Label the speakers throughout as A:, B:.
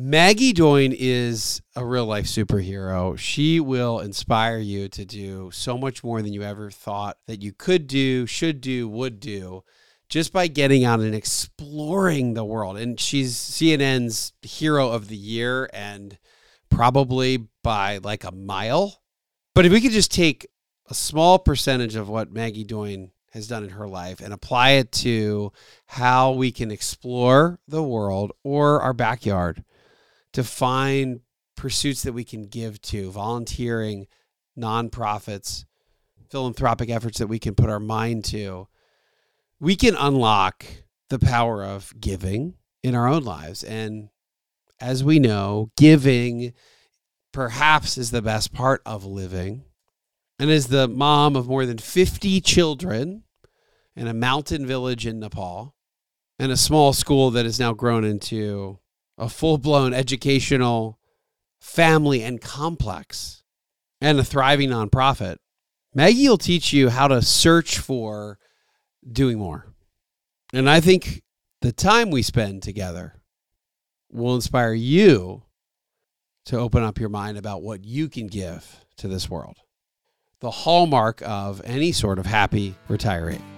A: Maggie Doyne is a real life superhero. She will inspire you to do so much more than you ever thought that you could do, should do, would do just by getting out and exploring the world. And she's CNN's hero of the year and probably by like a mile. But if we could just take a small percentage of what Maggie Doyne has done in her life and apply it to how we can explore the world or our backyard to find pursuits that we can give to, volunteering, nonprofits, philanthropic efforts that we can put our mind to, we can unlock the power of giving in our own lives. And as we know, giving perhaps is the best part of living. And as the mom of more than 50 children in a mountain village in Nepal and a small school that has now grown into a full blown educational family and complex and a thriving nonprofit, Maggie will teach you how to search for doing more. And I think the time we spend together will inspire you to open up your mind about what you can give to this world. The hallmark of any sort of happy retiree.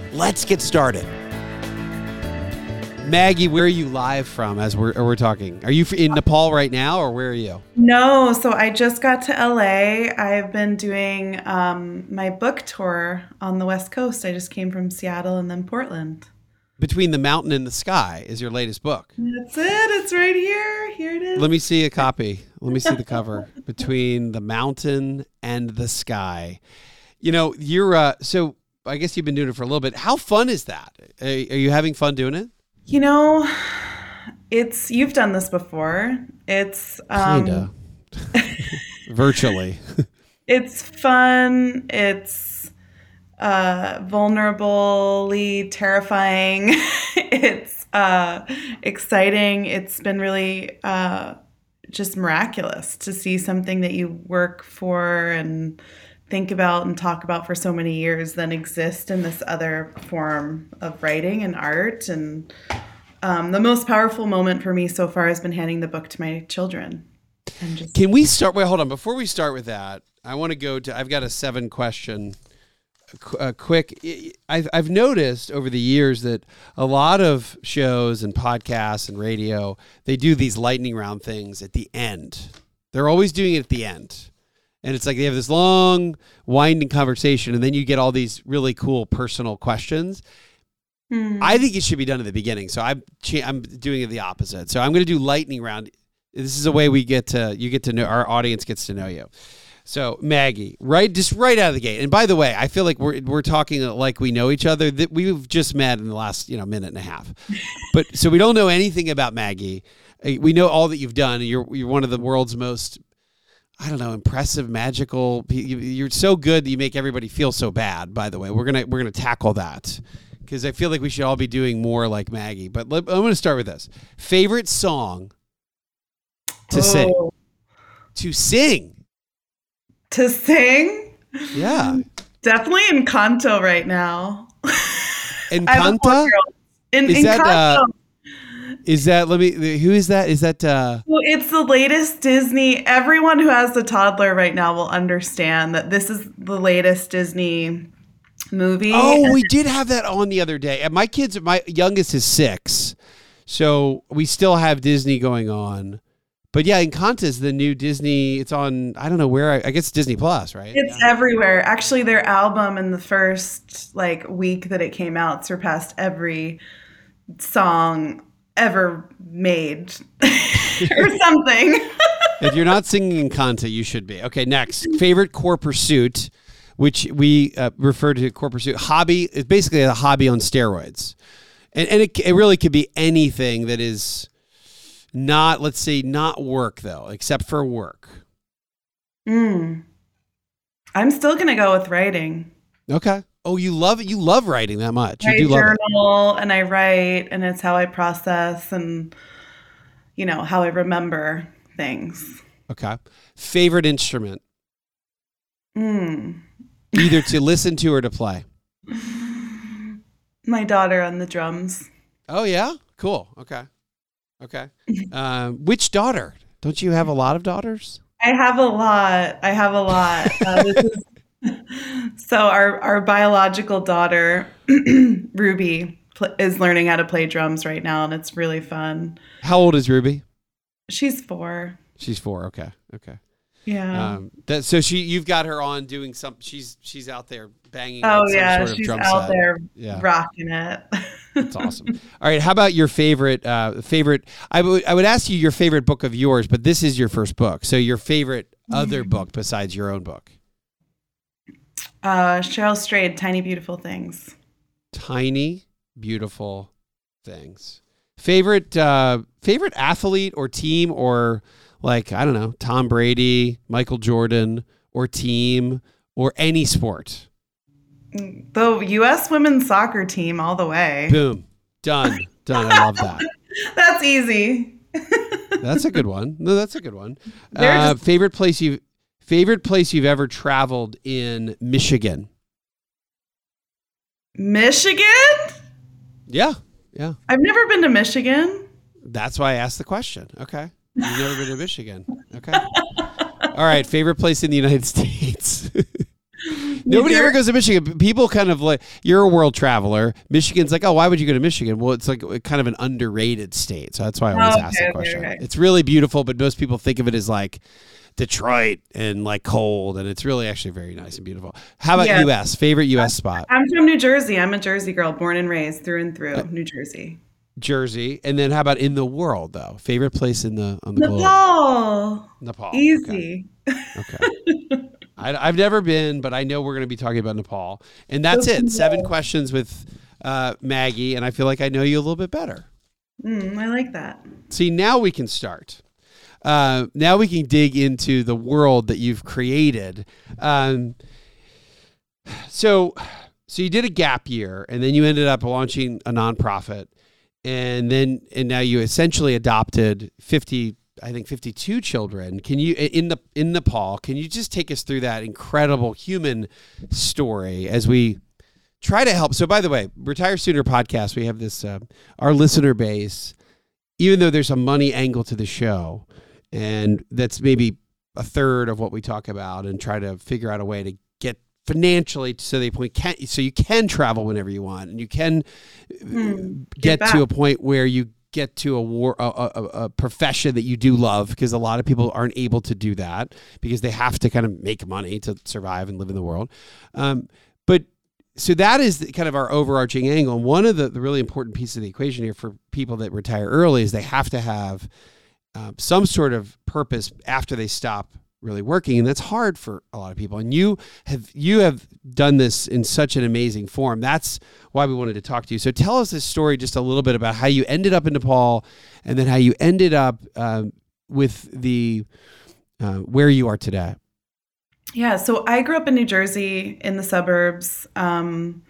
A: Let's get started. Maggie, where are you live from as we're, we're talking? Are you in Nepal right now or where are you?
B: No, so I just got to LA. I've been doing um, my book tour on the West Coast. I just came from Seattle and then Portland.
A: Between the Mountain and the Sky is your latest book.
B: That's it. It's right here. Here it is.
A: Let me see a copy. Let me see the cover. Between the Mountain and the Sky. You know, you're uh, so I guess you've been doing it for a little bit. How fun is that? Are, are you having fun doing it?
B: You know, it's you've done this before. It's um,
A: Kinda. virtually.
B: it's fun. It's uh, vulnerably terrifying. it's uh, exciting. It's been really uh, just miraculous to see something that you work for and think about and talk about for so many years then exist in this other form of writing and art. And um, the most powerful moment for me so far has been handing the book to my children.
A: Just- can we start wait hold on. Before we start with that i want to go to i've got a seven question a quick I've noticed over the years that a lot of shows and podcasts and radio they do these lightning round things at the end. They're always doing it at the end and it's like they have this long winding conversation and then you get all these really cool personal questions mm. i think it should be done at the beginning so i'm i'm doing it the opposite so i'm going to do lightning round this is a way we get to you get to know our audience gets to know you so Maggie, right, just right out of the gate. And by the way, I feel like we're we're talking like we know each other. That we've just met in the last you know minute and a half, but so we don't know anything about Maggie. We know all that you've done. You're you're one of the world's most I don't know, impressive, magical. You're so good that you make everybody feel so bad. By the way, we're gonna we're gonna tackle that because I feel like we should all be doing more like Maggie. But let, I'm gonna start with this: favorite song to oh. sing. To sing.
B: To sing.
A: Yeah.
B: Definitely in Encanto right now.
A: Encanto.
B: In, Is Encanto. That, uh,
A: is that let me who is that? Is that uh
B: well, it's the latest Disney. Everyone who has a toddler right now will understand that this is the latest Disney movie.
A: Oh, we did have that on the other day. And My kids my youngest is 6. So we still have Disney going on. But yeah, Encanto is the new Disney. It's on. I don't know where. I, I guess Disney Plus, right?
B: It's yeah. everywhere. Actually, their album in the first like week that it came out surpassed every song ever made or something.
A: if you're not singing Encanto, you should be. Okay, next. Favorite core pursuit, which we uh, refer to core pursuit. Hobby is basically a hobby on steroids. And, and it, it really could be anything that is Not let's say not work though, except for work.
B: Mm. I'm still gonna go with writing.
A: Okay. Oh, you love it. You love writing that much. You
B: I
A: do love it.
B: journal and I write, and it's how I process and you know how I remember things.
A: Okay. Favorite instrument,
B: Mm.
A: either to listen to or to play.
B: My daughter on the drums.
A: Oh yeah. Cool. Okay. Okay. Um, which daughter? Don't you have a lot of daughters?
B: I have a lot. I have a lot. Uh, this is, so our our biological daughter Ruby pl- is learning how to play drums right now, and it's really fun.
A: How old is Ruby?
B: She's four.
A: She's four. Okay. Okay.
B: Yeah.
A: Um, that so she you've got her on doing some. She's she's out there banging.
B: oh yeah,
A: sort of
B: she's out
A: set.
B: there
A: Yeah.
B: rocking it.
A: That's awesome. All right, how about your favorite uh, favorite? I would I would ask you your favorite book of yours, but this is your first book. So your favorite other book besides your own book?
B: Uh, Cheryl Strayed, Tiny Beautiful Things.
A: Tiny, beautiful things. Favorite uh, favorite athlete or team or like I don't know Tom Brady, Michael Jordan, or team or any sport.
B: The U.S. women's soccer team, all the way.
A: Boom, done, done. I love that.
B: That's easy.
A: That's a good one. No, that's a good one. Uh,
B: just-
A: favorite place you favorite place you've ever traveled in Michigan?
B: Michigan?
A: Yeah, yeah.
B: I've never been to Michigan.
A: That's why I asked the question. Okay, you've never been to Michigan. Okay. All right. Favorite place in the United States. Nobody ever goes to Michigan. People kind of like you're a world traveler. Michigan's like, oh, why would you go to Michigan? Well, it's like kind of an underrated state, so that's why I always
B: Okay,
A: ask the
B: okay,
A: question.
B: okay.
A: It's really beautiful, but most people think of it as like Detroit and like cold, and it's really actually very nice and beautiful. How about
B: Yeah.
A: U.S. favorite U.S. spot?
B: I'm from New Jersey. I'm a Jersey girl, born and raised through and through. New Jersey.
A: Jersey, and then how about in the world though? Favorite place in the on the globe?
B: Nepal.
A: Nepal. Okay.
B: Easy.
A: Okay. I, I've never been, but I know we're going to be talking about Nepal, and that's it. Seven questions with uh, Maggie, and I feel like I know you a little bit better.
B: Mm, I like that.
A: See, now we can start. Uh, now we can dig into the world that you've created. Um, so, so you did a gap year, and then you ended up launching a nonprofit, and then and now you essentially adopted fifty, I think fifty two children. Can you in the in Nepal? Can you just take us through that incredible human story as we try to help? So, by the way, Retire Sooner podcast, we have this uh, our listener base even though there's a money angle to the show, and that's maybe a third of what we talk about, and try to figure out a way to get financially so they point can so you can travel whenever you want, and you can
B: Hmm,
A: get,
B: get
A: to a
B: point
A: where you get to a war a, a, a- a profession that you do love because a lot of people aren't able to do that because they have to kind of make money to survive and live in the world. Um, but so that is the, kind of our overarching angle. And one of the, the really important pieces of the equation here for people that retire early is they have to have um, some sort of purpose after they stop really working and that's hard for a lot of people and you have you have done this in such an amazing form that's why we wanted to talk to you so tell us this story just a little bit about how you ended up in nepal and then how you ended up um, with the uh, where you are today
B: Yeah, so I grew up in New Jersey in the suburbs. Um,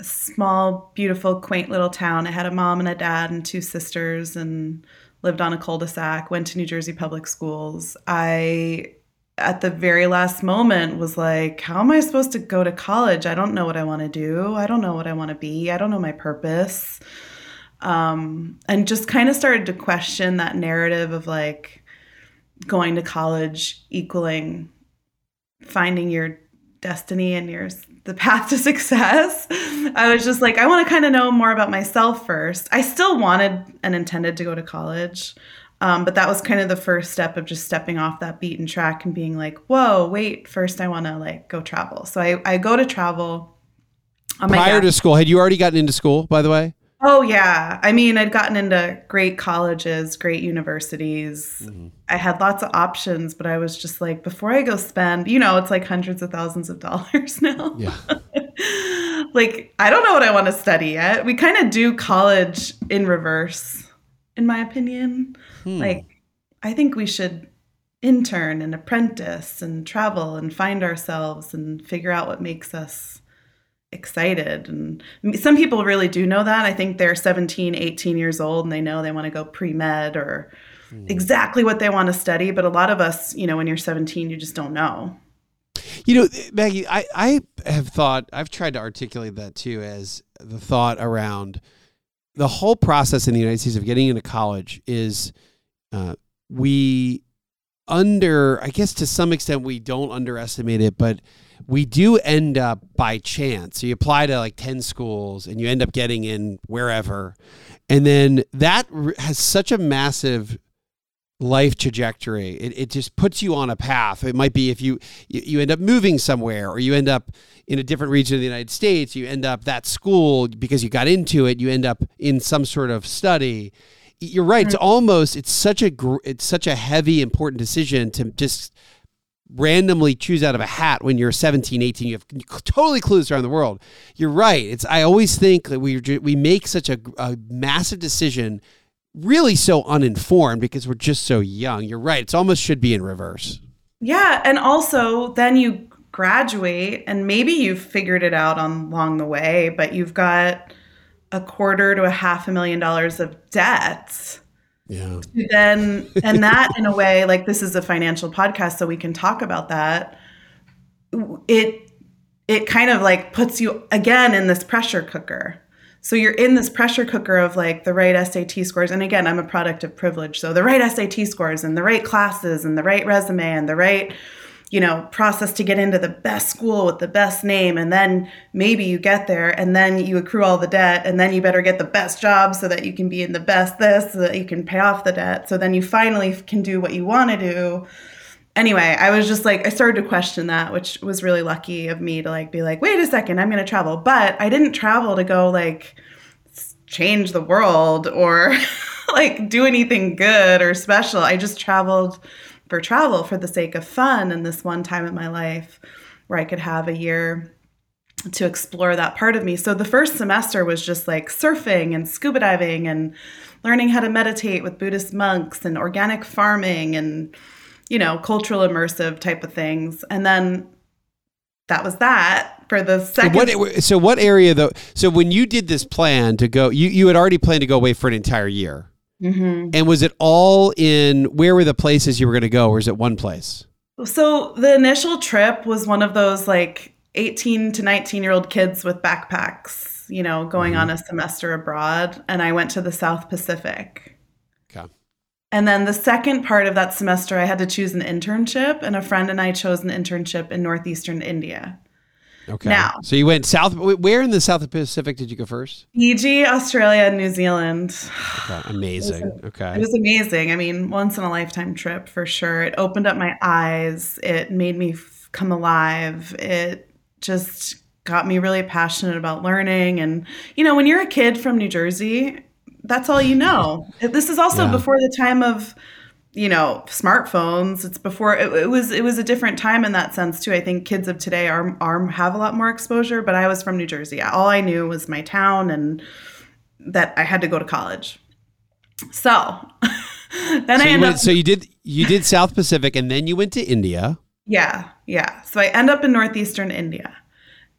B: small, beautiful, quaint little town. I had a mom and a dad and two sisters and lived on a cul-de-sac, went to New Jersey public schools. I at the very last moment was like, how am I supposed to go to college? I don't know what I want to do. I don't know what I want to be. I don't know my purpose. Um, and just kind of started to question that narrative of like going to college equaling finding your destiny and your the path to success. I was just like, I want to kind of know more about myself first. I still wanted and intended to go to college. Um, but that was kind of the first step of just stepping off that beaten track and being like, whoa, wait, first I want to like go travel. So I, I go to travel. on my
A: prior
B: gap-
A: to school had you already gotten into school by the way
B: Oh yeah. I mean, I'd gotten into great colleges, great universities. I had lots of options, but I was just like, before I go spend, you know, it's like hundreds of thousands of dollars now.
A: yeah
B: like, I don't know what I want to study yet. We kind of do college in reverse. in my opinion.
A: Hmm.
B: Like, I think we should intern and apprentice and travel and find ourselves and figure out what makes us excited. And some people really do know that. I think they're 17, 18 years old and they know they want to go pre med or exactly what they want to study. But a lot of us, you know, when you're 17, you just don't know.
A: You know, Maggie, I, I have thought, I've tried to articulate that too as the thought around the whole process in the United States of getting into college is uh, we under, I guess to some extent, we don't underestimate it, but we do end up by chance. So you apply to like 10 schools and you end up getting in wherever. And then that has such a massive life trajectory. It, it just puts you on a path. It might be if you, you you end up moving somewhere or you end up in a different region of the United States, you end up that school because you got into it, you end up in some sort of study. You're right. It's mm-hmm. almost it's such a it's such a heavy important decision to just randomly choose out of a hat when you're 17 18 you have totally clues around the world. You're right. It's i always think that we we make such a, a massive decision really so uninformed because we're just so young. You're right. It's almost should be in reverse.
B: Yeah, and also then you graduate and maybe you've figured it out on along the way, but you've got a quarter to a half a million dollars of debt.
A: Yeah
B: Then and that in a way, like this is a financial podcast, so we can talk about that. It it kind of like puts you again in this pressure cooker. So you're in this pressure cooker of like the right SAT scores. And again, I'm a product of privilege. So the right SAT scores and the right classes and the right resume and the right, you know, process to get into the best school with the best name. And then maybe you get there and then you accrue all the debt and then you better get the best job so that you can be in the best this, so that you can pay off the debt. So then you finally can do what you want to do anyway, I was just like, I started to question that, which was really lucky of me to like be like, wait a second, I'm going to travel. But I didn't travel to go like change the world or like do anything good or special. I just traveled for travel for the sake of fun and this one time in my life where I could have a year to explore that part of me. So the first semester was just like surfing and scuba diving and learning how to meditate with Buddhist monks and organic farming and you know, cultural immersive type of things. And then that was that for the
A: so
B: second
A: what so what area though so when you did this plan to go you you had already planned to go away for an entire year
B: Mhm.
A: and was it all in where were the places you were going to go or is it one place
B: So the initial trip was one of those like 18 to 19 year old kids with backpacks, you know, going on a semester abroad. And I went to the South Pacific.
A: okay
B: And then the second part of that semester, I had to choose an internship, and a friend and I chose an internship in northeastern India.
A: Okay
B: Now-
A: so you went south where in the south pacific did you go first
B: Fiji, Australia, and New Zealand.
A: okay amazing okay
B: It was amazing. I mean, once in a lifetime trip for sure. It opened up my eyes. It made me f- come alive. It just got me really passionate about learning. And, you know, when you're a kid from New Jersey, that's all you know. This is also
A: Yeah.
B: before the time of, you know, smartphones. It's before it, it was it was a different time in that sense too. I think kids of today are are have a lot more exposure, but I was from New Jersey. All I knew was my town and that I had to go to college. So then
A: so
B: I
A: you,
B: end
A: went,
B: up,
A: so you did you did south pacific and then you went to india
B: yeah, yeah. So I end up in northeastern India,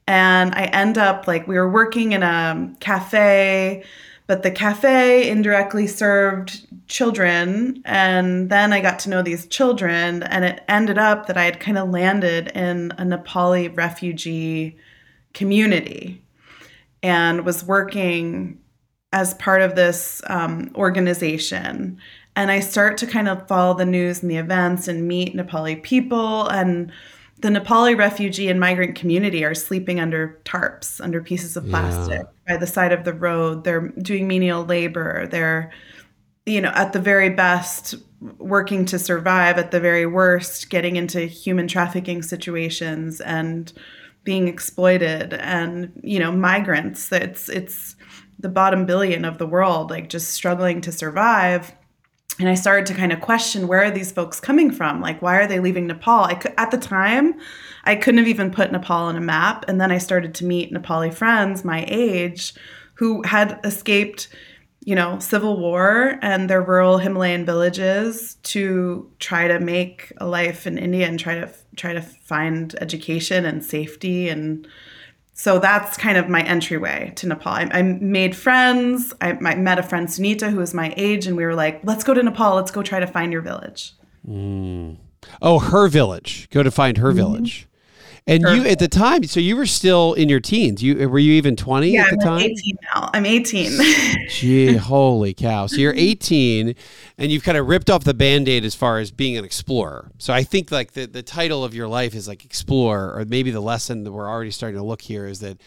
B: and I end up like we were working in a cafe, but the cafe indirectly served children, and then I got to know these children, and it ended up that I had kind of landed in a Nepali refugee community, and was working as part of this um, organization. And I start to kind of follow the news and the events and meet Nepali people. And the Nepali refugee and migrant community are sleeping under tarps, under pieces of plastic by the side of the road. They're doing menial labor. They're, you know, at the very best, working to survive, at the very worst, getting into human trafficking situations and being exploited and you know migrants it's it's the bottom billion of the world like just struggling to survive and i started to kind of question where are these folks coming from? Like why are they leaving nepal? I could at the time i couldn't have even put nepal on a map. And then i started to meet nepali friends my age who had escaped you know, civil war and their rural Himalayan villages to try to make a life in India and try to try to find education and safety and so that's kind of my entryway to Nepal. I, I made friends. I, I, met a friend Sunita who was my age, and we were like, "Let's go to Nepal. Let's go try to find your village."
A: Mm. Oh, her village. Go to find her mm-hmm. village. And you at the time, so you were still in your teens. You were you even twenty
B: yeah,
A: at the
B: I'm
A: time?
B: Eighteen now. I'm eighteen.
A: Gee, holy cow! So you're eighteen, and you've kind of ripped off the band-aid as far as being an explorer. So I think like the the title of your life is like explore, or maybe the lesson that we're already starting to look here is that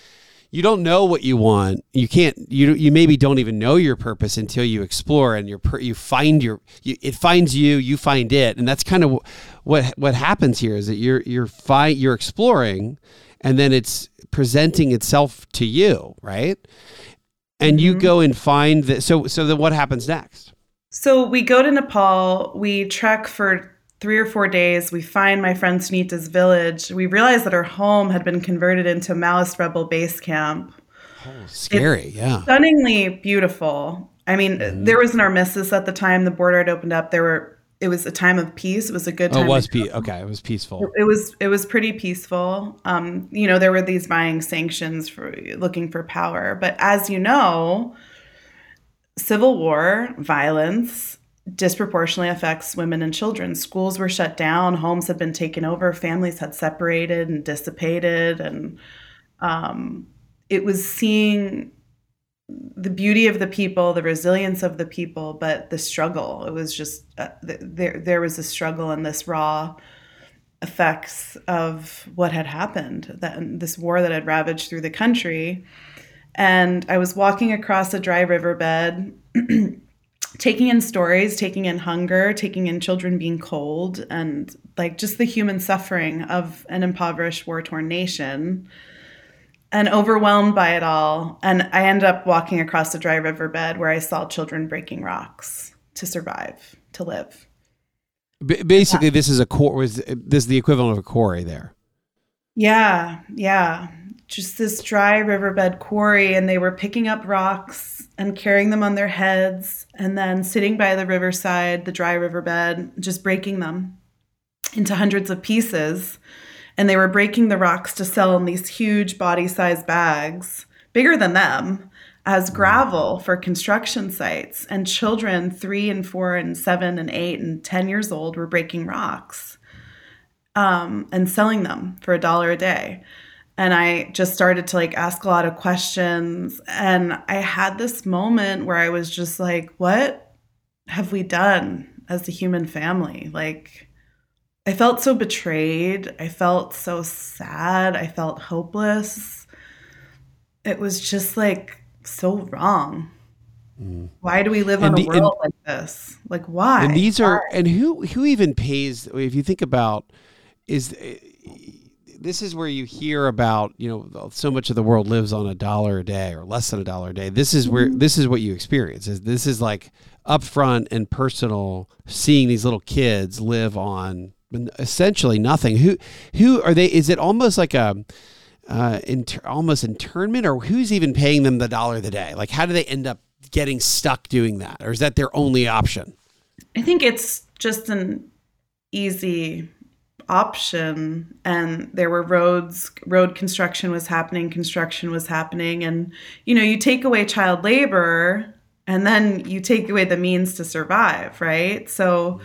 A: you don't know what you want. You can't. You you maybe don't even know your purpose until you explore and you you find your. You, it finds you. You find it, and that's kind of what what happens here. Is that you're you're fi- you're exploring, and then it's presenting itself to you, right? And mm-hmm. you go and find that. So so then what happens next?
B: So we go to Nepal. We trek for three or four days, we find my friend Sunita's village. We realize that her home had been converted into Maoist rebel base camp.
A: Oh, scary, it's yeah.
B: Stunningly beautiful. I mean, mm-hmm. there was an armistice at the time. The border had opened up. There were. It was a time of peace. It was a good time.
A: Oh, it was peace. Okay, it was peaceful.
B: It, it was. It was pretty peaceful. Um, you know, there were these buying sanctions for looking for power, but as you know, civil war, violence, disproportionately affects women and children. Schools were shut down, homes had been taken over, families had separated and dissipated, and um, it was seeing the beauty of the people, the resilience of the people, but the struggle. It was just uh, there. There was a struggle and this raw effects of what had happened. That this war that had ravaged through the country, and I was walking across a dry riverbed. taking in stories, taking in hunger, taking in children being cold, and like just the human suffering of an impoverished, war torn nation, and overwhelmed by it all. And I end up walking across a dry riverbed where I saw children breaking rocks to survive, to live.
A: B- basically, yeah. this is a core. This is the equivalent of a quarry there?
B: Yeah, yeah. Just this dry riverbed quarry, and they were picking up rocks and carrying them on their heads and then sitting by the riverside, the dry riverbed, just breaking them into hundreds of pieces. And they were breaking the rocks to sell in these huge body sized bags, bigger than them, as gravel for construction sites. And children, three and four and seven and eight and 10 years old, were breaking rocks um, and selling them for a dollar a day and I just started to like ask a lot of questions. And I had this moment where I was just like, what have we done as a human family? Like, I felt so betrayed. I felt so sad. I felt hopeless. It was just like so wrong. Mm. Why do we live and on the, a world and, like this? Like why?
A: And these are and who who even pays if you think about is this is where you hear about you know so much of the world lives on a dollar a day or less than a dollar a day. This is where mm-hmm. this is what you experience is this is like upfront and personal seeing these little kids live on essentially nothing. Who who are they is it almost like a uh, inter, almost internment or who's even paying them the dollar the day? Like how do they end up getting stuck doing that or is that their only option?
B: I think it's just an easy option and there were roads road construction was happening construction was happening and you know you take away child labor and then you take away the means to survive right? So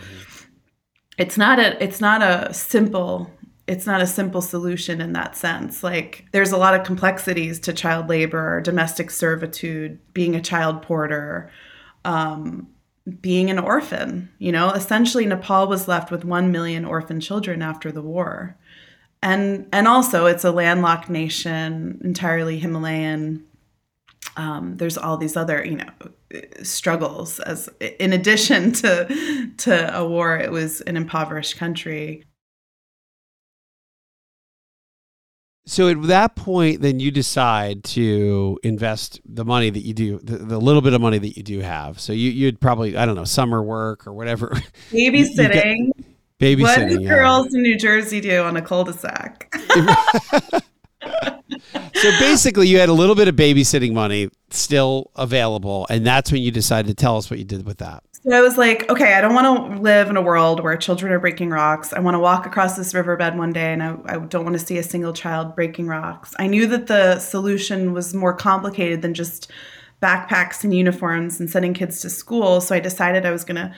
B: it's not a it's not a simple it's not a simple solution in that sense. Like there's a lot of complexities to child labor domestic servitude being a child porter um, being an orphan. You know, essentially Nepal was left with 1 million orphan children after the war. And and also it's a landlocked nation, entirely Himalayan. Um, there's all these other, you know, struggles as in addition to to a war, it was an impoverished country.
A: So at that point, then you decide to invest the money that you do, the, the little bit of money that you do have. So you, you'd probably, I don't know, summer work or whatever.
B: Babysitting.
A: babysitting.
B: What do yeah. girls in New Jersey do on a cul-de-sac?
A: so basically, you had a little bit of babysitting money still available, and that's when you decided to tell us what you did with that.
B: So I was like, okay, I don't want to live in a world where children are breaking rocks. I want to walk across this riverbed one day and I, I don't want to see a single child breaking rocks. I knew that the solution was more complicated than just backpacks and uniforms and sending kids to school. So I decided I was going to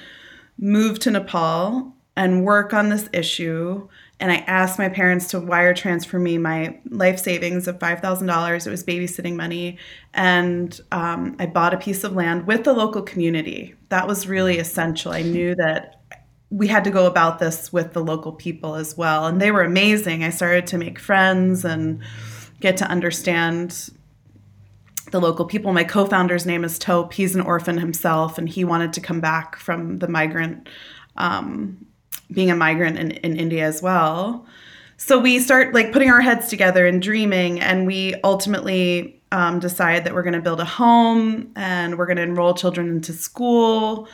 B: move to Nepal and work on this issue and I asked my parents to wire transfer me my life savings of $5,000. It was babysitting money. And um, I bought a piece of land with the local community. That was really essential. I knew that we had to go about this with the local people as well. And they were amazing. I started to make friends and get to understand the local people. My co founder's name is Tope. He's an orphan himself, and he wanted to come back from the migrant. Um, being a migrant in, in India as well. So we start like putting our heads together and dreaming, and we ultimately um, decide that we're going to build a home and we're going to enroll children into school,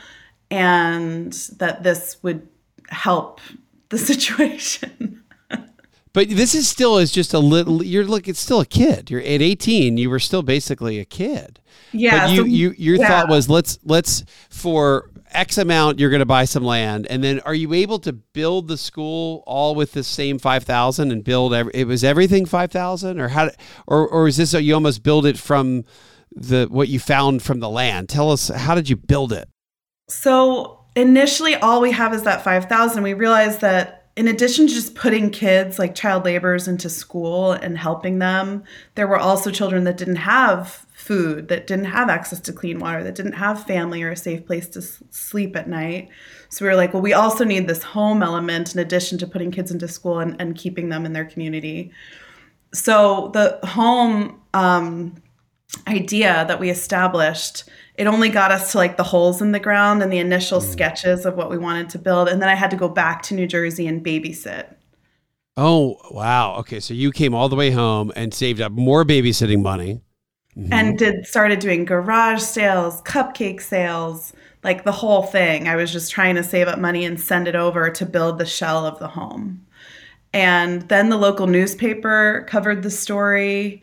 B: and that this would help the situation.
A: but this is still is just a little. You're look. It's still a kid. You're at 18. You were still basically a kid.
B: Yeah.
A: But you, so, you your yeah. thought was let's let's for X amount you're going to buy some land, and then are you able to build the school all with the same five thousand and build every, it was everything five thousand, or how, or or is this a, you almost build it from the what you found from the land? Tell us how did you build it?
B: So initially, all we have is that five thousand. We realized that in addition to just putting kids like child laborers into school and helping them, there were also children that didn't have food, that didn't have access to clean water, that didn't have family or a safe place to sleep at night. So we were like, well, we also need this home element in addition to putting kids into school and, and keeping them in their community. So the home um, idea that we established it only got us to like the holes in the ground and the initial mm. sketches of what we wanted to build and then i had to go back to new jersey and babysit
A: oh wow okay so you came all the way home and saved up more babysitting money
B: mm-hmm. and did started doing garage sales cupcake sales like the whole thing i was just trying to save up money and send it over to build the shell of the home and then the local newspaper covered the story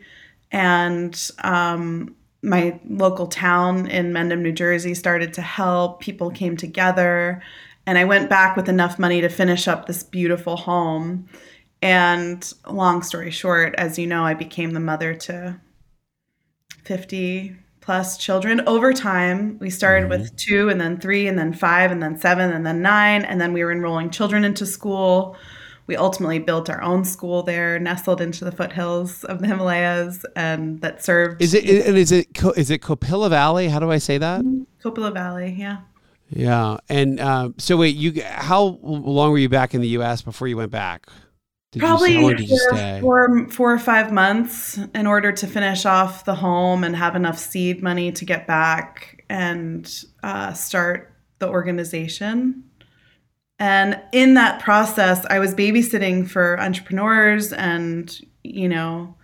B: and um, my local town in Mendham, New Jersey started to help. People came together, and I went back with enough money to finish up this beautiful home. And long story short, as you know, I became the mother to 50 plus children over time. We started mm-hmm. with two, and then three, and then five, and then seven, and then nine. And then we were enrolling children into school we ultimately built our own school there, nestled into the foothills of the Himalayas, and that served.
A: Is it and is it is it Kopila Valley? How do I say that?
B: Kopila Valley, yeah.
A: Yeah, and uh, so wait, you how long were you back in the U.S. before you went back?
B: Did Probably you, four, four, four or five months in order to finish off the home and have enough seed money to get back and uh, start the organization. And in that process, I was babysitting for entrepreneurs and, you know,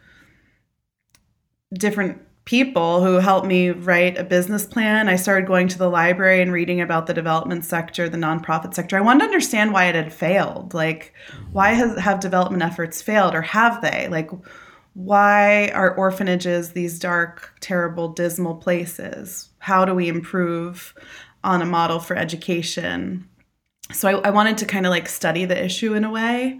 B: different people who helped me write a business plan. I started going to the library and reading about the development sector, the nonprofit sector. I wanted to understand why it had failed. Like, why has, have development efforts failed, or have they? Like, why are orphanages these dark, terrible, dismal places? How do we improve on a model for education? so I, I wanted to kind of like study the issue in a way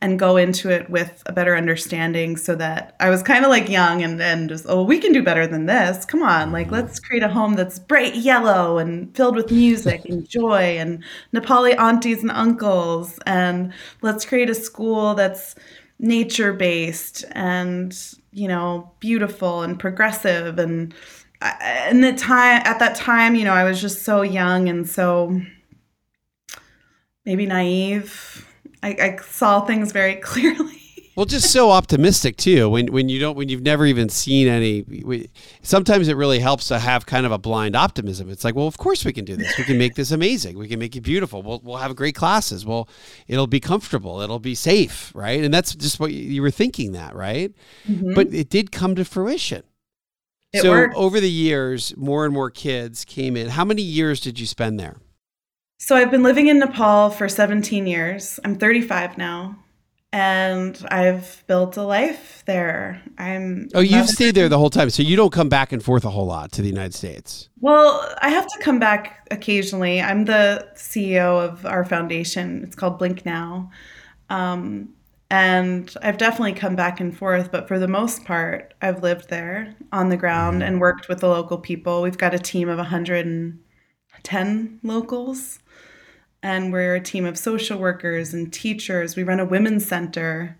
B: and go into it with a better understanding so that I was kind of like young and, and just, oh, we can do better than this. Come on, like mm-hmm. let's create a home that's bright yellow and filled with music and joy and Nepali aunties and uncles. And let's create a school that's nature based and, you know, beautiful and progressive. And, uh, and the time, at that time, you know, I was just so young and so maybe naive. I, I saw things very clearly.
A: well, just so optimistic too. When when you don't when you've never even seen any. We, sometimes it really helps to have kind of a blind optimism. It's like, well, of course we can do this. We can make this amazing. We can make it beautiful. We'll we'll have great classes. Well, it'll be comfortable. It'll be safe, right? And that's just what you, you were thinking that, right? Mm-hmm. But it did come to fruition. It so worked. over the years, more and more kids came in. How many years did you spend there?
B: So I've been living in Nepal for 17 years. I'm 35 now. and I've built a life there. I'm
A: Oh, you've stayed there the whole time, so you don't come back and forth a whole lot to the United States.
B: Well, I have to come back occasionally. I'm the CEO of our foundation. It's called Blink Now. Um, and I've definitely come back and forth, but for the most part, I've lived there on the ground and worked with the local people. We've got a team of 110 locals, and we're a team of social workers and teachers. We run a women's center.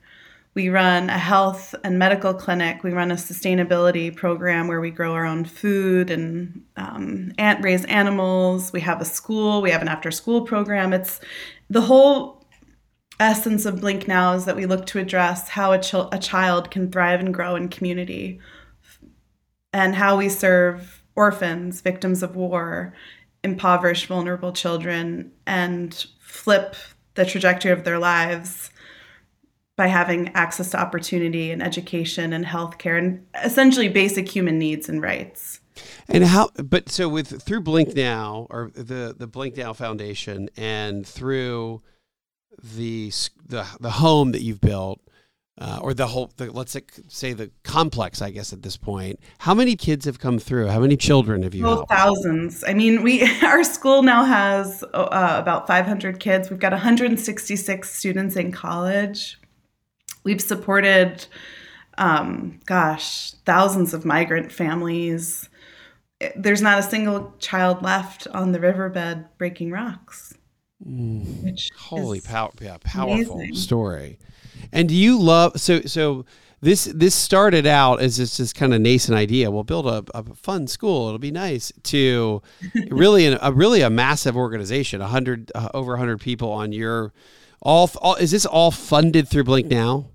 B: We run a health and medical clinic. We run a sustainability program where we grow our own food and um, raise animals. We have a school. We have an after school program. It's the whole essence of Blink Now is that we look to address how a, ch- a child can thrive and grow in community and how we serve orphans, victims of war, impoverished, vulnerable children, and flip the trajectory of their lives by having access to opportunity and education and healthcare and essentially basic human needs and rights.
A: And how? But so with through Blink Now or the the Blink Now Foundation and through the the the home that you've built, uh, or the whole, the, let's say the complex, I guess at this point. How many kids have come through? How many children have you?
B: Oh, helped? thousands. I mean, we our school now has uh, about 500 kids. We've got 166 students in college. We've supported, um, gosh, thousands of migrant families. There's not a single child left on the riverbed breaking rocks.
A: Mm. Which holy pow- yeah, powerful amazing. story. And do you love so so this this started out as this this kind of nascent idea. We'll build a, a fun school. It'll be nice to really an, a really a massive organization. A hundred uh, over hundred people on your all, all. Is this all funded through Blink Now?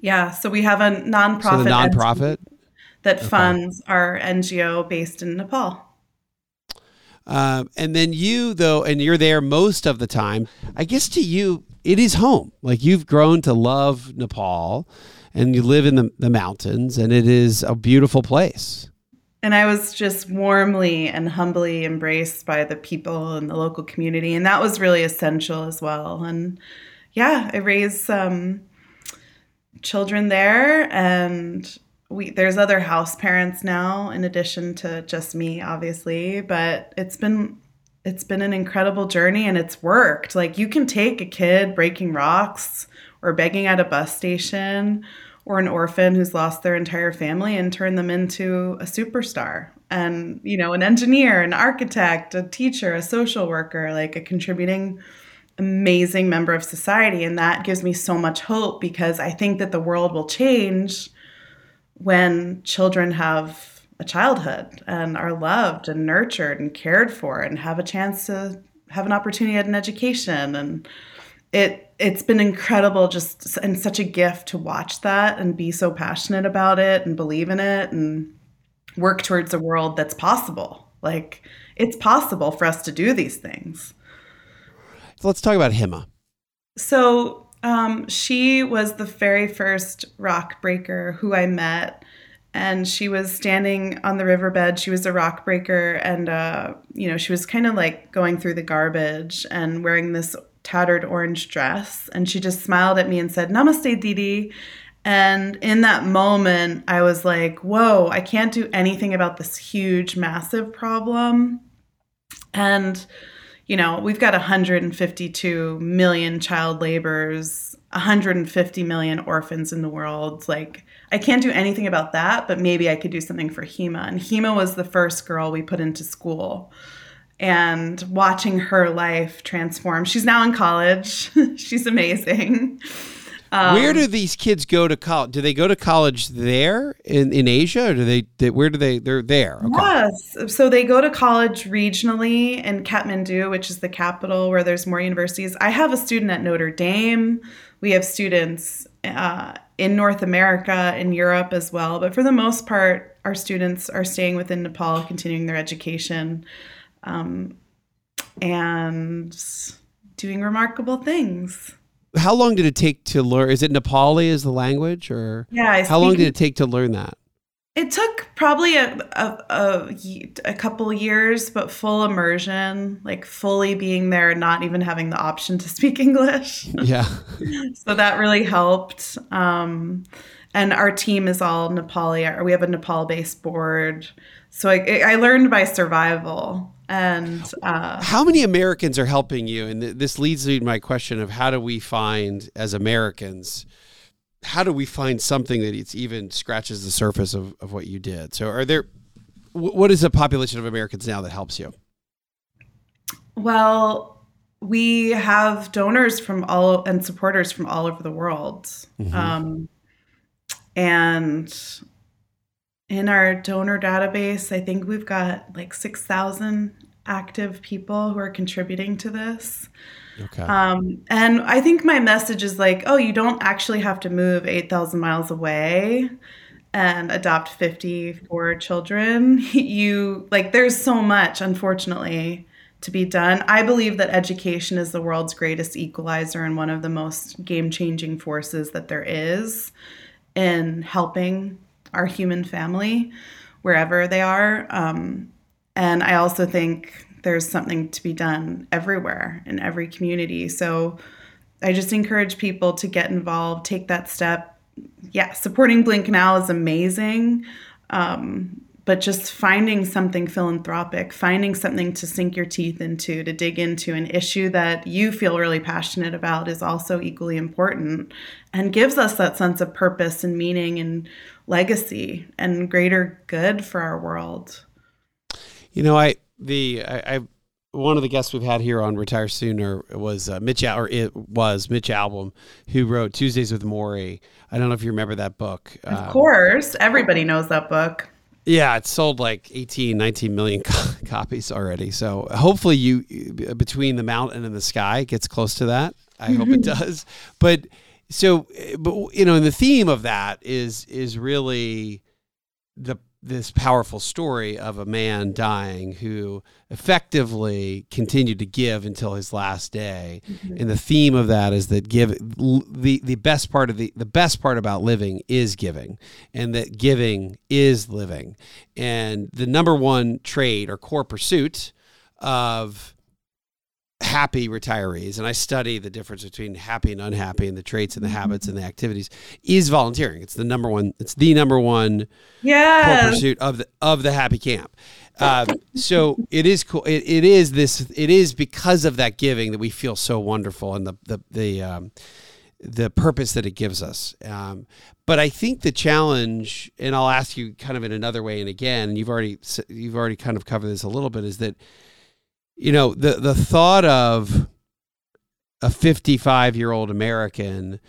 B: Yeah. So we have a nonprofit. So
A: the nonprofit
B: that okay. funds our NGO based in Nepal.
A: Uh, and then you, though, and you're there most of the time. I guess to you, it is home. Like you've grown to love Nepal and you live in the, the mountains, and it is a beautiful place.
B: And I was just warmly and humbly embraced by the people and the local community. And that was really essential as well. And yeah, I raised some um, children there and we there's other house parents now in addition to just me obviously but it's been it's been an incredible journey and it's worked. Like you can take a kid breaking rocks or begging at a bus station or an orphan who's lost their entire family and turn them into a superstar and you know an engineer an architect a teacher a social worker like a contributing amazing member of society. And that gives me so much hope because i think that the world will change when children have a childhood and are loved and nurtured and cared for and have a chance to have an opportunity at an education. And it it's been incredible just and such a gift to watch that and be so passionate about it and believe in it and work towards a world that's possible. Like it's possible for us to do these things.
A: So let's talk about hima
B: so um, she was the very first rock breaker who I met. And she was standing on the riverbed. She was a rock breaker, and uh, you know she was kind of like going through the garbage and wearing this tattered orange dress. And she just smiled at me and said, "Namaste, Didi." And in that moment, I was like, "Whoa! I can't do anything about this huge, massive problem." And you know, we've got 152 million child laborers, 150 million orphans in the world. Like, I can't do anything about that, but maybe I could do something for Hema. And Hema was the first girl we put into school. And watching her life transform, she's now in college. she's amazing.
A: Um, where do these kids go to college? Do they go to college there in, in Asia, or do they, they? Where do they? They're there.
B: Okay. Yes. So they go to college regionally in Kathmandu, which is the capital where there's more universities. I have a student at Notre Dame. We have students uh, in North America, and Europe as well. But for the most part, our students are staying within Nepal, continuing their education, um, and doing remarkable things
A: how long did it take to learn? Is it Nepali as the language, or
B: yeah?
A: how long did it take to learn that?
B: It took probably a, a, a, a couple years, but full immersion, like fully being there, and not even having the option to speak English.
A: Yeah.
B: so that really helped. Um, and our team is all Nepali. We have a Nepal based board. So I, I learned by survival. And uh,
A: how many Americans are helping you? And th- this leads to my question of how do we find, as Americans, how do we find something that it's even scratches the surface of, of what you did? So, are there, what is the population of Americans now that helps you?
B: Well, we have donors from all and supporters from all over the world. Mm-hmm. Um, and in our donor database, I think we've got like 6,000 active people who are contributing to this. Okay. Um, and I think my message is like, oh, you don't actually have to move 8,000 miles away and adopt 54 children. You, like, there's so much, unfortunately, to be done. I believe that education is the world's greatest equalizer and one of the most game changing forces that there is in helping our human family wherever they are. Um, and I also think there's something to be done everywhere in every community. So I just encourage people to get involved, take that step. Yeah, supporting Blink Now is amazing. Um, but just finding something philanthropic, finding something to sink your teeth into, to dig into an issue that you feel really passionate about is also equally important and gives us that sense of purpose and meaning and legacy and greater good for our world.
A: You know, I the I, I one of the guests we've had here on Retire Sooner was uh, Mitch, or it was Mitch Albom who wrote Tuesdays with Morrie. I don't know if you remember that book.
B: Of um, course, everybody knows that book.
A: Yeah, it's sold like 18, 19 million co- copies already. So hopefully, you between the mountain and the sky gets close to that. I hope it does. But so, but you know, and the theme of that is is really the this powerful story of a man dying who effectively continued to give until his last day mm-hmm. and the theme of that is that give the the best part of the the best part about living is giving and that giving is living and the number one trade or core pursuit of happy retirees and i study the difference between happy and unhappy and the traits and the mm-hmm. habits and the activities is volunteering. It's the number one it's the number one
B: yeah.
A: pursuit of the of the happy camp. Uh, so it is cool it, it is this it is because of that giving that we feel so wonderful and the the the um, the purpose that it gives us. Um, but i think the challenge and i'll ask you kind of in another way and again you've already you've already kind of covered this a little bit is that you know the the thought of a 55 year old American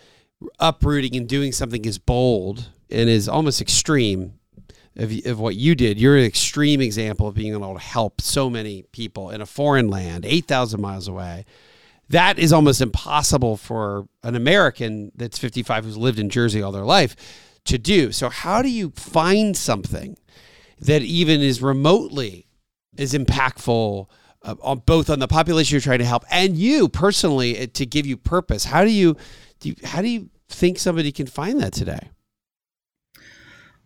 A: uprooting and doing something is bold and is almost extreme of, of what you did. You're an extreme example of being able to help so many people in a foreign land, 8,000 miles away. That is almost impossible for an American that's 55 who's lived in Jersey all their life to do. So, how do you find something that even is remotely as impactful? Uh, on both on the population you're trying to help and you personally uh, to give you purpose. How do you, do you how do you think somebody can find that today?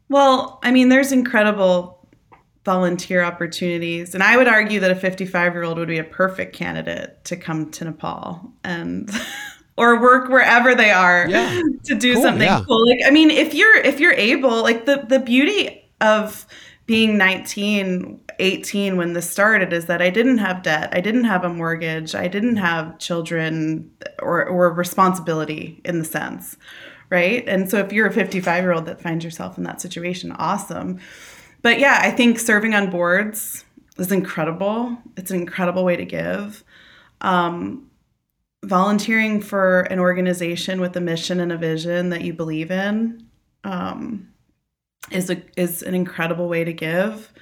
B: Well, I mean, there's incredible volunteer opportunities, and I would argue that a 55 year old would be a perfect candidate to come to Nepal and. or work wherever they are yeah. to do cool, something yeah. cool. Like I mean, if you're if you're able, like the the beauty of being 19 18 when this started is that I didn't have debt. I didn't have a mortgage. I didn't have children or, or responsibility in the sense, right? And so if you're a 55 year old that finds yourself in that situation, awesome. But yeah, I think serving on boards is incredible. It's an incredible way to give. Um, volunteering for an organization with a mission and a vision that you believe in um, is a, is an incredible way to give.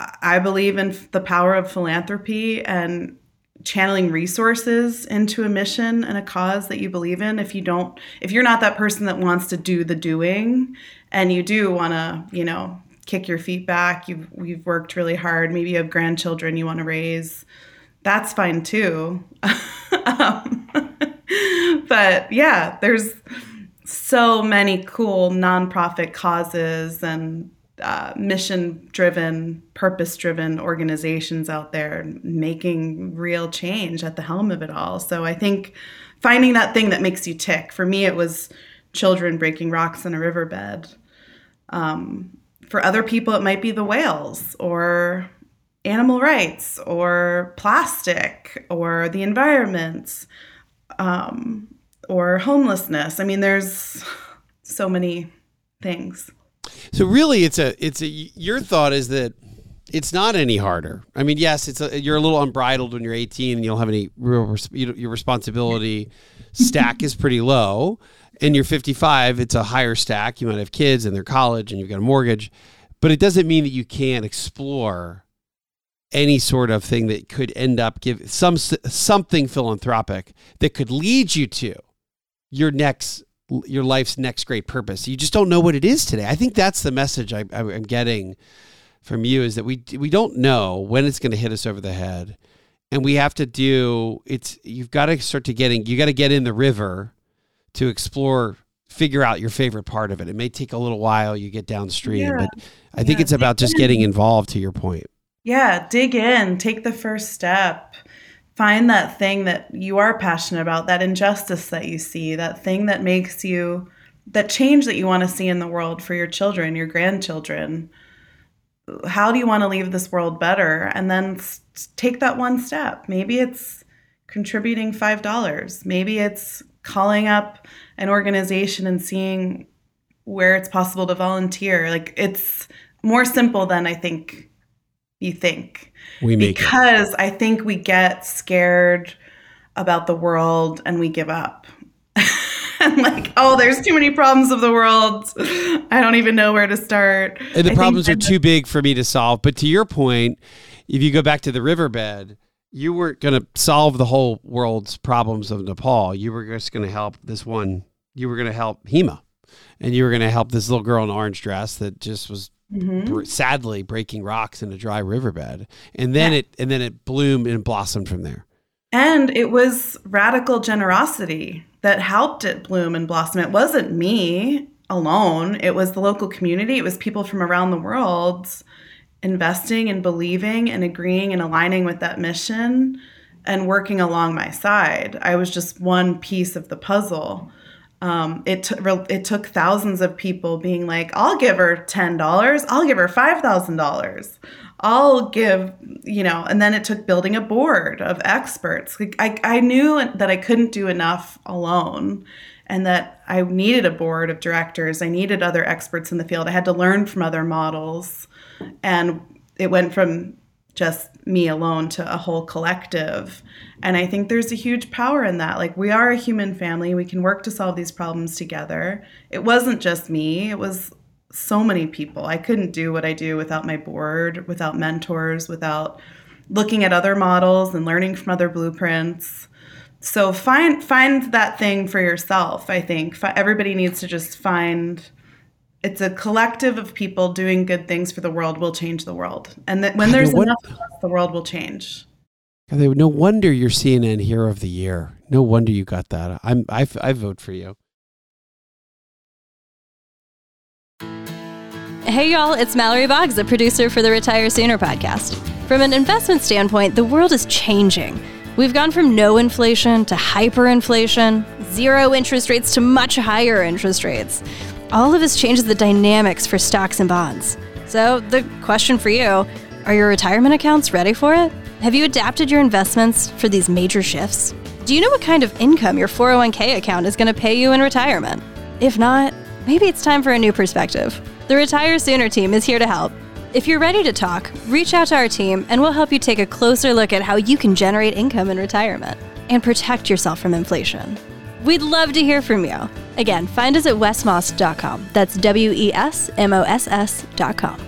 B: I believe in the power of philanthropy and channeling resources into a mission and a cause that you believe in. If you don't if you're not that person that wants to do the doing and you do want to you know kick your feet back you've you've worked really hard maybe you have grandchildren you want to raise that's fine too. Um, but yeah there's so many cool nonprofit causes and uh, mission driven, purpose driven organizations out there making real change at the helm of it all. So I think finding that thing that makes you tick. For me, it was children breaking rocks in a riverbed. Um, for other people, it might be the whales or animal rights or plastic or the environment um, or homelessness. I mean, there's so many things.
A: So really, it's a it's a your thought is that it's not any harder. I mean, yes, it's a, you're a little unbridled when you're 18 and you don't have any real your responsibility stack is pretty low. And you're 55, it's a higher stack. You might have kids and they're college and you've got a mortgage, but it doesn't mean that you can't explore any sort of thing that could end up give some something philanthropic that could lead you to your next your life's next great purpose. You just don't know what it is today. I think that's the message I, am getting from you is that we we don't know when it's going to hit us over the head, and we have to do it's. You've got to start to getting. You got to get in the river to explore. Figure out your favorite part of it. It may take a little while. You get downstream, yeah. but I think yeah, it's about just getting involved. To your point.
B: Yeah, dig in. Take the first step find that thing that you are passionate about, that injustice that you see, that thing that makes you, that change that you want to see in the world for your children, your grandchildren. How do you want to leave this world better? And then take that one step. Maybe it's contributing $5. Maybe it's calling up an organization and seeing where it's possible to volunteer. Like it's more simple than I think you think.
A: We make
B: because it. I think we get scared about the world and we give up. and like, oh, there's too many problems of the world. I don't even know where to start.
A: And the I problems are too big for me to solve. But to your point, if you go back to the riverbed, you weren't going to solve the whole world's problems of Nepal. You were just going to help this one. You were going to help Hema, and you were going to help this little girl in orange dress that just was mm-hmm. sadly breaking rocks in a dry riverbed, and then yeah. it and then it bloomed and blossomed from there.
B: And it was radical generosity that helped it bloom and blossom. It wasn't me alone. It was the local community. It was people from around the world investing and believing and agreeing and aligning with that mission and working along my side. I was just one piece of the puzzle. Um, it, t- it took thousands of people being like, I'll give her $10, I'll give her $5,000, I'll give, you know, and then it took building a board of experts. Like, I, I knew that I couldn't do enough alone and that I needed a board of directors. I needed other experts in the field. I had to learn from other models. And it went from just me alone to a whole collective. And I think there's a huge power in that. Like, we are a human family, we can work to solve these problems together. It wasn't just me, it was so many people. I couldn't do what I do without my board, without mentors, without looking at other models and learning from other blueprints. So find find that thing for yourself. I think everybody needs to just find it's a collective of people doing good things for the world will change the world. And that when there's enough of us, the world will change.
A: No wonder you're CNN Hero of the Year. No wonder you got that. I'm I, I vote for you.
C: Hey y'all, it's Mallory Boggs, the producer for the Retire Sooner podcast. From an investment standpoint, the world is changing. We've gone from no inflation to hyperinflation, zero interest rates to much higher interest rates all of this changes the dynamics for stocks and bonds. So, the question for you are your retirement accounts ready for it? Have you adapted your investments for these major shifts? Do you know what kind of income your 401k account is going to pay you in retirement? If not, maybe it's time for a new perspective. The Retire Sooner team is here to help. If you're ready to talk, reach out to our team and we'll help you take a closer look at how you can generate income in retirement and protect yourself from inflation. We'd love to hear from you. Again, find us at wesmoss.com. That's W E S M O S S.com.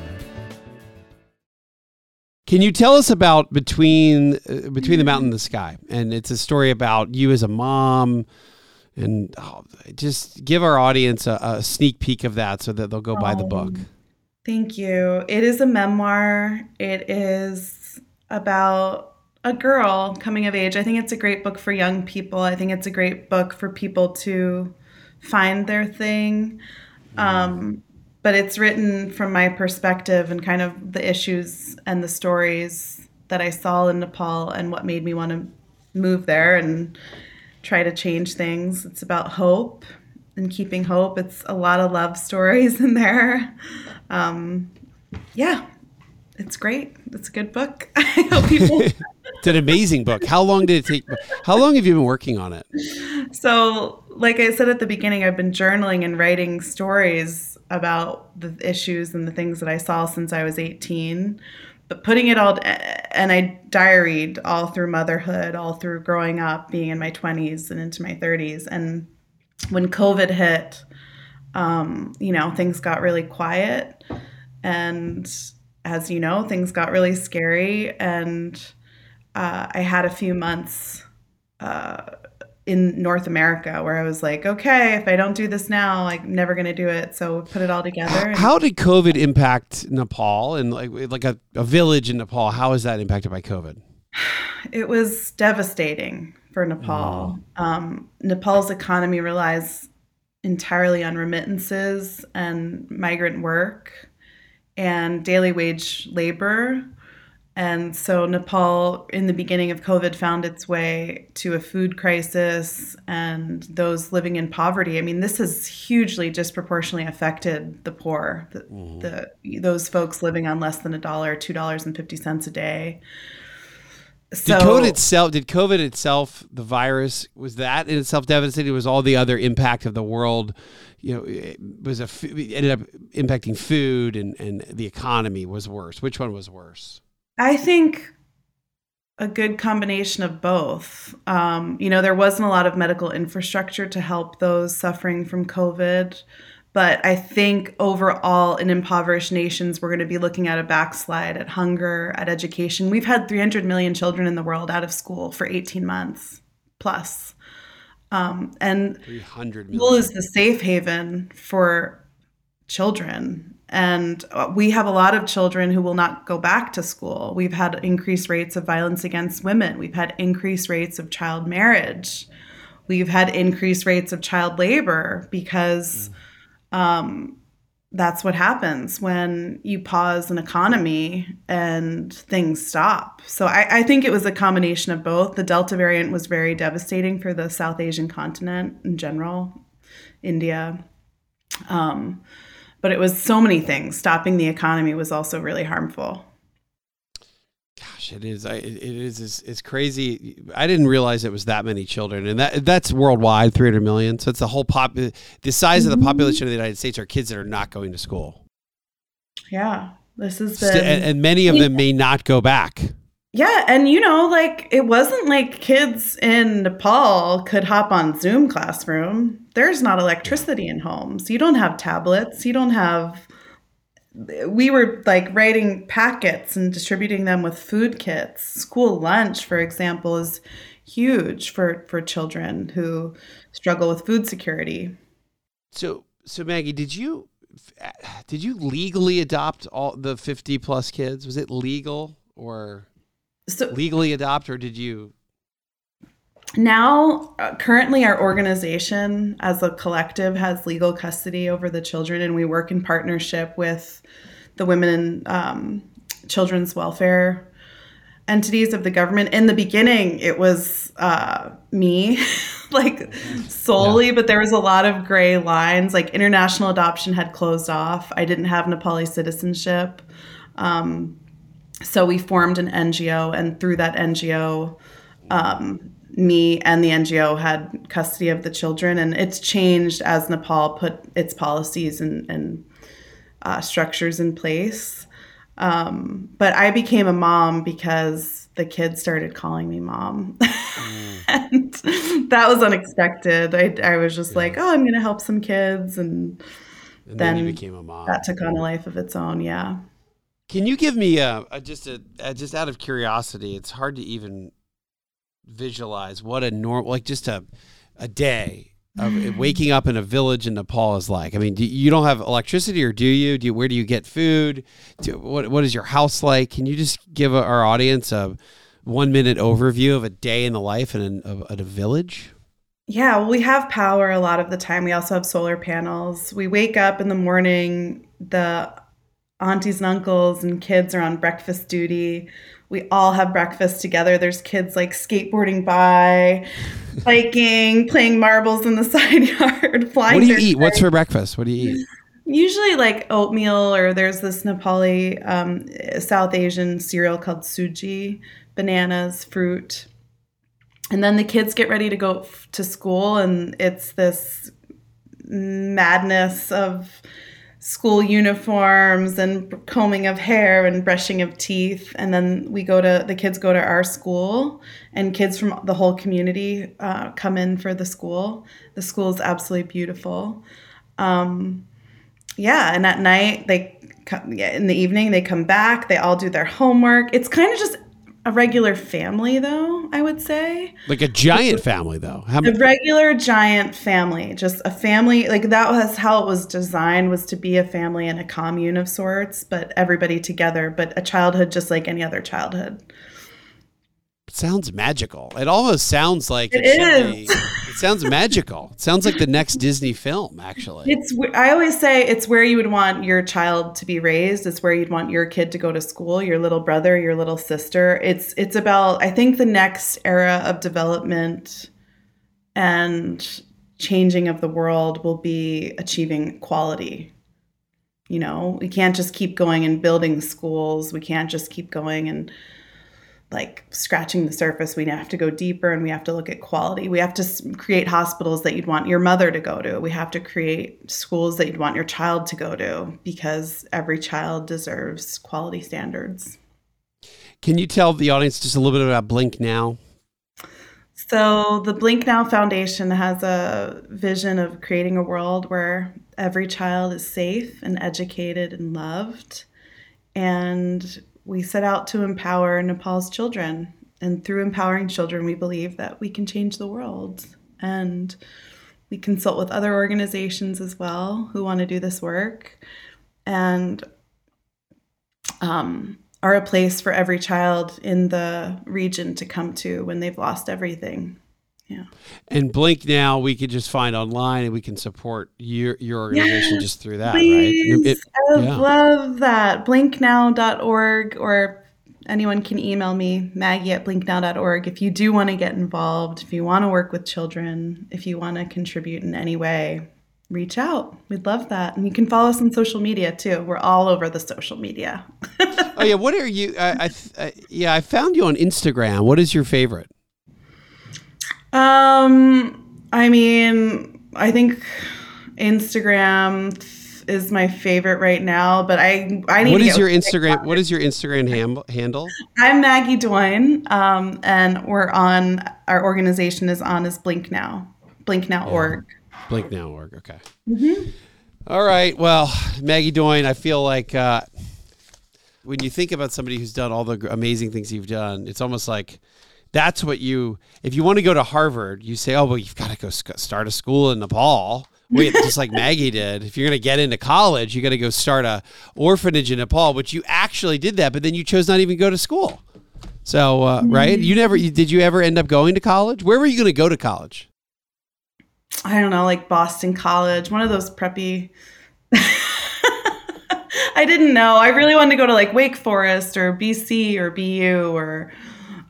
A: Can you tell us about between uh, between the mountain and the sky? And it's a story about you as a mom, and oh, just give our audience a, a, sneak peek of that so that they'll go buy the book.
B: Thank you. It is a memoir. It is about a girl coming of age. I think it's a great book for young people. I think it's a great book for people to find their thing. Um, but it's written from my perspective and kind of the issues and the stories that I saw in Nepal and what made me want to move there and try to change things. It's about hope and keeping hope. It's a lot of love stories in there. Um, yeah, it's great. It's a good book. I hope people.
A: it's an amazing book. How long did it take? How long have you been working on it?
B: So, like I said at the beginning, I've been journaling and writing stories about the issues and the things that I saw since I was 18. But putting it all, and I diaried all through motherhood, all through growing up, being in my 20s and into my 30s. And when COVID hit, um, you know, things got really quiet. And as you know, things got really scary. And uh, I had a few months uh, in North America where I was like, okay, if I don't do this now, I'm never going to do it. So put it all together.
A: How did COVID impact Nepal and like like a, a village in Nepal? How is that impacted by COVID?
B: It was devastating for Nepal. Mm. Um, Nepal's economy relies entirely on remittances and migrant work and daily wage labor. And so Nepal, in the beginning of COVID, found its way to a food crisis and those living in poverty. I mean, this has hugely disproportionately affected the poor, the, mm-hmm. the those folks living on less than a dollar, two dollars and fifty cents a day.
A: So, did COVID itself? Did COVID itself, the virus, was that in itself devastating? Was all the other impact of the world? You know, it was a ended up impacting food and and the economy was worse. Which one was worse?
B: I think a good combination of both. Um, you know, there wasn't a lot of medical infrastructure to help those suffering from COVID. But I think overall, in impoverished nations, we're going to be looking at a backslide at hunger, at education. We've had 300 million children in the world out of school for 18 months plus. Um, and 300 million. school is the safe haven for children and uh, we have a lot of children who will not go back to school. We've had increased rates of violence against women. We've had increased rates of child marriage. We've had increased rates of child labor because um, that's what happens when you pause an economy and things stop. So I, I, think it was a combination of both. The Delta variant was very devastating for the South Asian continent in general, India. Um, but it was so many things. Stopping the economy was also really harmful.
A: Gosh, it is. it is. It's, it's, crazy. I didn't realize it was that many children, and that that's worldwide, three hundred million. So it's the whole pop. The size of the mm-hmm. population of the United States are kids that are not going to school.
B: Yeah, this is. been,
A: and, and many of them may not go back.
B: Yeah, and you know, like it wasn't like kids in Nepal could hop on Zoom classroom. There's not electricity in homes. You don't have tablets. You don't have we were like writing packets and distributing them with food kits. School lunch, for example, is huge for for children who struggle with food security.
A: So, so Maggie, did you did you legally adopt all the 50 plus kids? Was it legal or so legally adopt or did you?
B: Now uh, currently our organization as a collective has legal custody over the children and we work in partnership with the women and um, children's welfare entities of the government. In the beginning it was uh, me like solely yeah. but there was a lot of gray lines. Like international adoption had closed off. I didn't have nepali citizenship. Um, so we formed an NGO, and through that NGO, um, me and the NGO had custody of the children, and it's changed as Nepal put its policies and, and uh, structures in place. Um, but I became a mom because the kids started calling me mom. Mm. and that was unexpected. I, I was just yeah. like, oh, I'm going to help some kids. And,
A: and then, then became a mom.
B: That took on a life of its own. Yeah.
A: Can you give me a, a just a, a, just out of curiosity? It's hard to even visualize what a normal like just a a day of waking up in a village in Nepal is like. I mean, do, you don't have electricity, or do you? Do you, where do you get food? Do, what what is your house like? Can you just give our audience a one minute overview of a day in the life in, a, in a village?
B: Yeah, well, we have power a lot of the time. We also have solar panels. We wake up in the morning, the aunties and uncles and kids are on breakfast duty. We all have breakfast together. There's kids like skateboarding by, biking, playing marbles in the side yard, flying.
A: What do you eat? What's for breakfast? What do you eat?
B: Usually like oatmeal, or there's this Nepali, um, South Asian cereal called suji, bananas, fruit. And then the kids get ready to go f- to school, and it's this madness of school uniforms and combing of hair and brushing of teeth. And then we go to the kids go to our school, and kids from the whole community uh, come in for the school. The school is absolutely beautiful. Um, yeah, and at night they come, yeah, in the evening they come back. They all do their homework. It's kind of just a regular family, though I would say
A: Like a giant family, though. How
B: a regular giant family, just a family. Like that was how it was designed was to be a family and a commune of sorts, but everybody together. But a childhood just like any other childhood.
A: Sounds magical. It almost sounds like
B: It
A: should be- it sounds magical. It sounds like the next Disney film, actually.
B: It's I always say it's where you would want your child to be raised. It's where you'd want your kid to go to school, your little brother, your little sister. It's it's about I think the next era of development and changing of the world will be achieving quality. You know, we can't just keep going and building schools. We can't just keep going and like scratching the surface. We have to go deeper and we have to look at quality. We have to create hospitals that you'd want your mother to go to. We have to create schools that you'd want your child to go to because every child deserves quality standards.
A: Can you tell the audience just a little bit about Blink Now?
B: So, the Blink Now Foundation has a vision of creating a world where every child is safe and educated and loved. And we set out to empower Nepal's children. And through empowering children, we believe that we can change the world. And we consult with other organizations as well who want to do this work. And um, are a place for every child in the region to come to when they've lost everything. Yeah.
A: And Blink Now, we could just find online and we can support your your organization
B: Yes,
A: just through that,
B: Please.
A: right? It-
B: I
A: yeah.
B: love that. Blinknow.org or anyone can email me, Maggie at blinknow.org. If you do want to get involved, if you want to work with children, if you want to contribute in any way, reach out. We'd love that. And you can follow us on social media too. We're all over the social media.
A: oh yeah, what are you? I, I, I yeah, I found you on Instagram. What is your favorite?
B: Um, I mean, I think Instagram is my favorite right now, but I I need
A: What
B: to
A: is your Instagram? What is your Instagram ham- handle?
B: I'm Maggie Doyne, um, and we're on our organization is on as Blink Now, Blink Now org.
A: Blink Now org. Okay.
B: Mm-hmm.
A: All right. Well, Maggie Doyne, I feel like uh, when you think about somebody who's done all the amazing things you've done, it's almost like that's what you. If you want to go to Harvard, you say, "Oh, well, you've got to go sc- start a school in Nepal." Wait, just like Maggie did. If you're going to get into college, you got to go start a orphanage in Nepal. which you actually did that, but then you chose not even go to school. So, uh, right? You never you, did. You ever end up going to college? Where were you going to go to college?
B: I don't know, like Boston College, one of those preppy. I didn't know. I really wanted to go to like Wake Forest or BC or BU or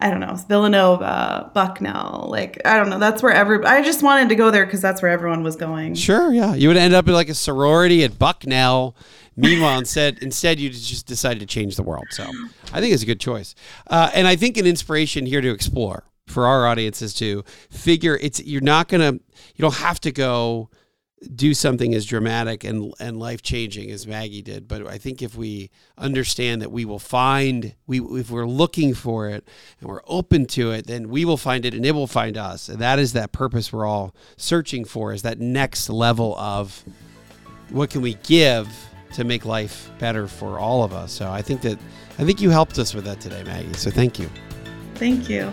B: I don't know, Villanova, Bucknell. Like I don't know. That's where every. I just wanted to go there because that's where everyone was going.
A: Sure, yeah. You would end up in like a sorority at Bucknell. Meanwhile, instead, instead you just decided to change the world. So I think it's a good choice, uh, and I think an inspiration here to explore for our audience is to figure it's you're not gonna you don't have to go do something as dramatic and and life changing as Maggie did. But I think if we understand that we will find we if we're looking for it and we're open to it, then we will find it and it will find us. And that is that purpose we're all searching for is that next level of what can we give to make life better for all of us. So I think that I think you helped us with that today, Maggie. So thank you.
B: Thank you.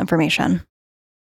C: information.